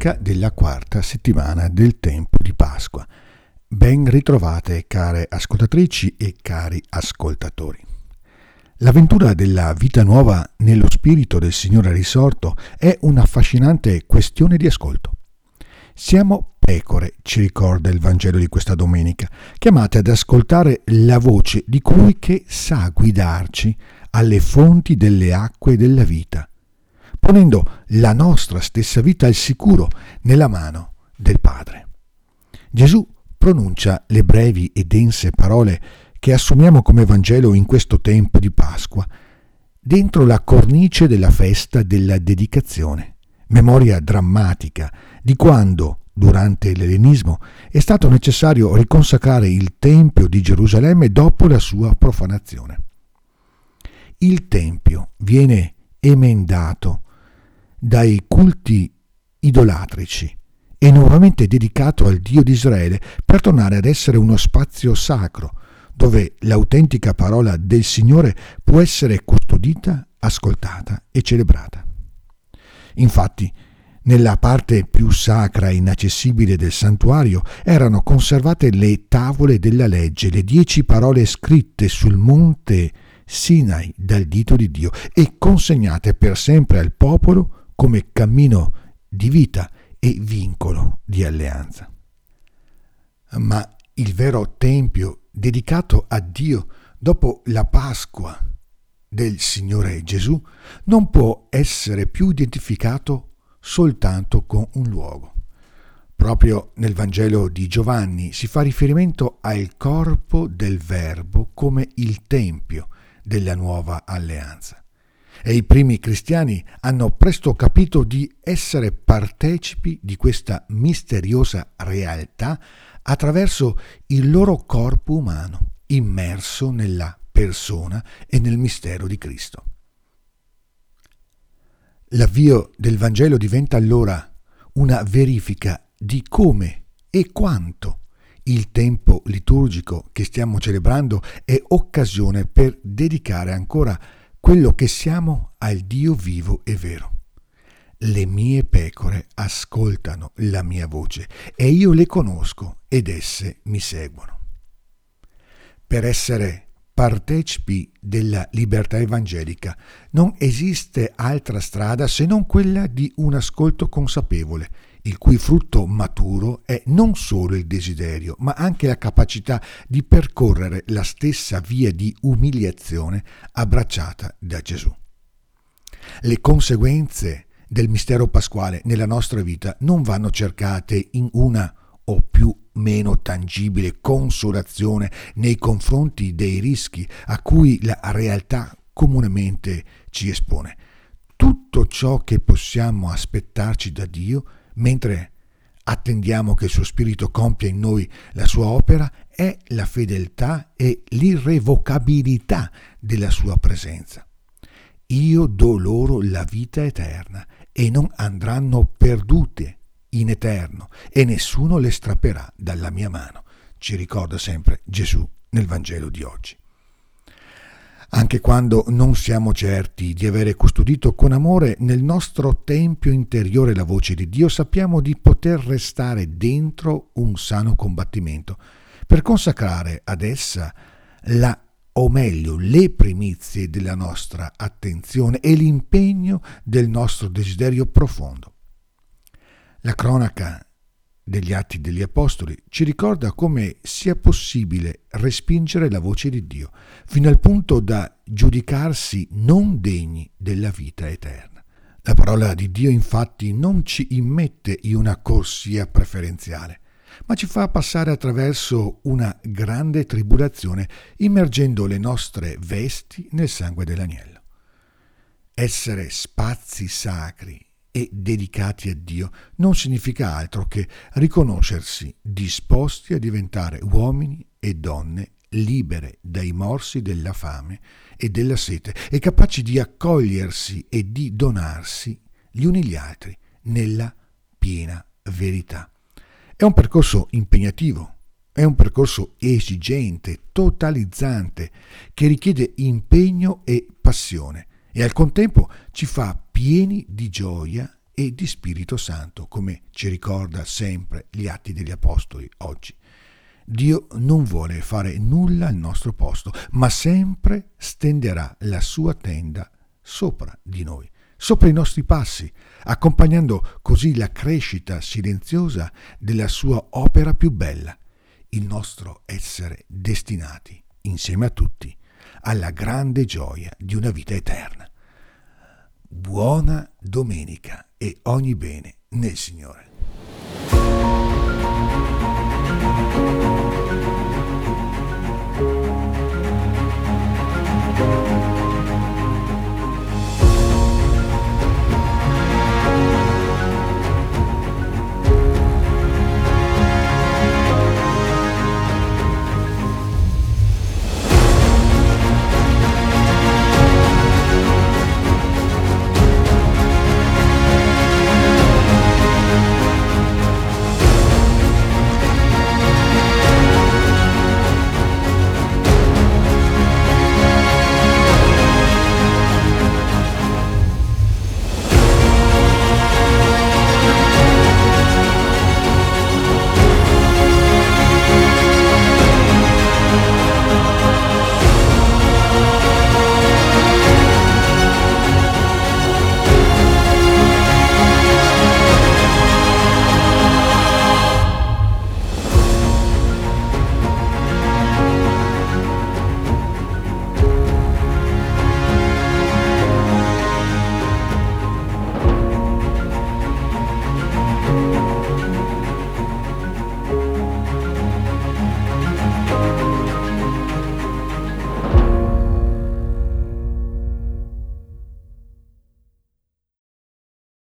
domenica della quarta settimana del tempo di Pasqua. Ben ritrovate care ascoltatrici e cari ascoltatori. L'avventura della vita nuova nello spirito del Signore risorto è un'affascinante questione di ascolto. Siamo pecore, ci ricorda il Vangelo di questa domenica, chiamate ad ascoltare la voce di colui che sa guidarci alle fonti delle acque della vita ponendo la nostra stessa vita al sicuro nella mano del Padre. Gesù pronuncia le brevi e dense parole che assumiamo come Vangelo in questo tempo di Pasqua, dentro la cornice della festa della dedicazione, memoria drammatica di quando, durante l'ellenismo, è stato necessario riconsacrare il Tempio di Gerusalemme dopo la sua profanazione. Il Tempio viene emendato dai culti idolatrici e nuovamente dedicato al Dio di Israele per tornare ad essere uno spazio sacro dove l'autentica parola del Signore può essere custodita, ascoltata e celebrata. Infatti, nella parte più sacra e inaccessibile del santuario erano conservate le tavole della legge, le dieci parole scritte sul monte Sinai dal dito di Dio e consegnate per sempre al popolo come cammino di vita e vincolo di alleanza. Ma il vero Tempio dedicato a Dio dopo la Pasqua del Signore Gesù non può essere più identificato soltanto con un luogo. Proprio nel Vangelo di Giovanni si fa riferimento al corpo del Verbo come il Tempio della nuova alleanza e i primi cristiani hanno presto capito di essere partecipi di questa misteriosa realtà attraverso il loro corpo umano, immerso nella persona e nel mistero di Cristo. L'avvio del Vangelo diventa allora una verifica di come e quanto il tempo liturgico che stiamo celebrando è occasione per dedicare ancora quello che siamo al Dio vivo e vero. Le mie pecore ascoltano la mia voce e io le conosco ed esse mi seguono. Per essere partecipi della libertà evangelica non esiste altra strada se non quella di un ascolto consapevole il cui frutto maturo è non solo il desiderio, ma anche la capacità di percorrere la stessa via di umiliazione abbracciata da Gesù. Le conseguenze del mistero pasquale nella nostra vita non vanno cercate in una o più meno tangibile consolazione nei confronti dei rischi a cui la realtà comunemente ci espone. Tutto ciò che possiamo aspettarci da Dio mentre attendiamo che il suo Spirito compia in noi la sua opera, è la fedeltà e l'irrevocabilità della sua presenza. Io do loro la vita eterna e non andranno perdute in eterno e nessuno le strapperà dalla mia mano, ci ricorda sempre Gesù nel Vangelo di oggi anche quando non siamo certi di avere custodito con amore nel nostro tempio interiore la voce di Dio, sappiamo di poter restare dentro un sano combattimento per consacrare ad essa la o meglio le primizie della nostra attenzione e l'impegno del nostro desiderio profondo. La cronaca degli Atti degli Apostoli ci ricorda come sia possibile respingere la voce di Dio, fino al punto da giudicarsi non degni della vita eterna. La parola di Dio infatti non ci immette in una corsia preferenziale, ma ci fa passare attraverso una grande tribolazione, immergendo le nostre vesti nel sangue dell'agnello. Essere spazi sacri e dedicati a Dio non significa altro che riconoscersi disposti a diventare uomini e donne libere dai morsi della fame e della sete e capaci di accogliersi e di donarsi gli uni gli altri nella piena verità. È un percorso impegnativo, è un percorso esigente, totalizzante, che richiede impegno e passione e al contempo ci fa pieni di gioia e di Spirito Santo, come ci ricorda sempre gli atti degli Apostoli oggi. Dio non vuole fare nulla al nostro posto, ma sempre stenderà la sua tenda sopra di noi, sopra i nostri passi, accompagnando così la crescita silenziosa della sua opera più bella, il nostro essere destinati, insieme a tutti, alla grande gioia di una vita eterna. Buona domenica e ogni bene nel Signore.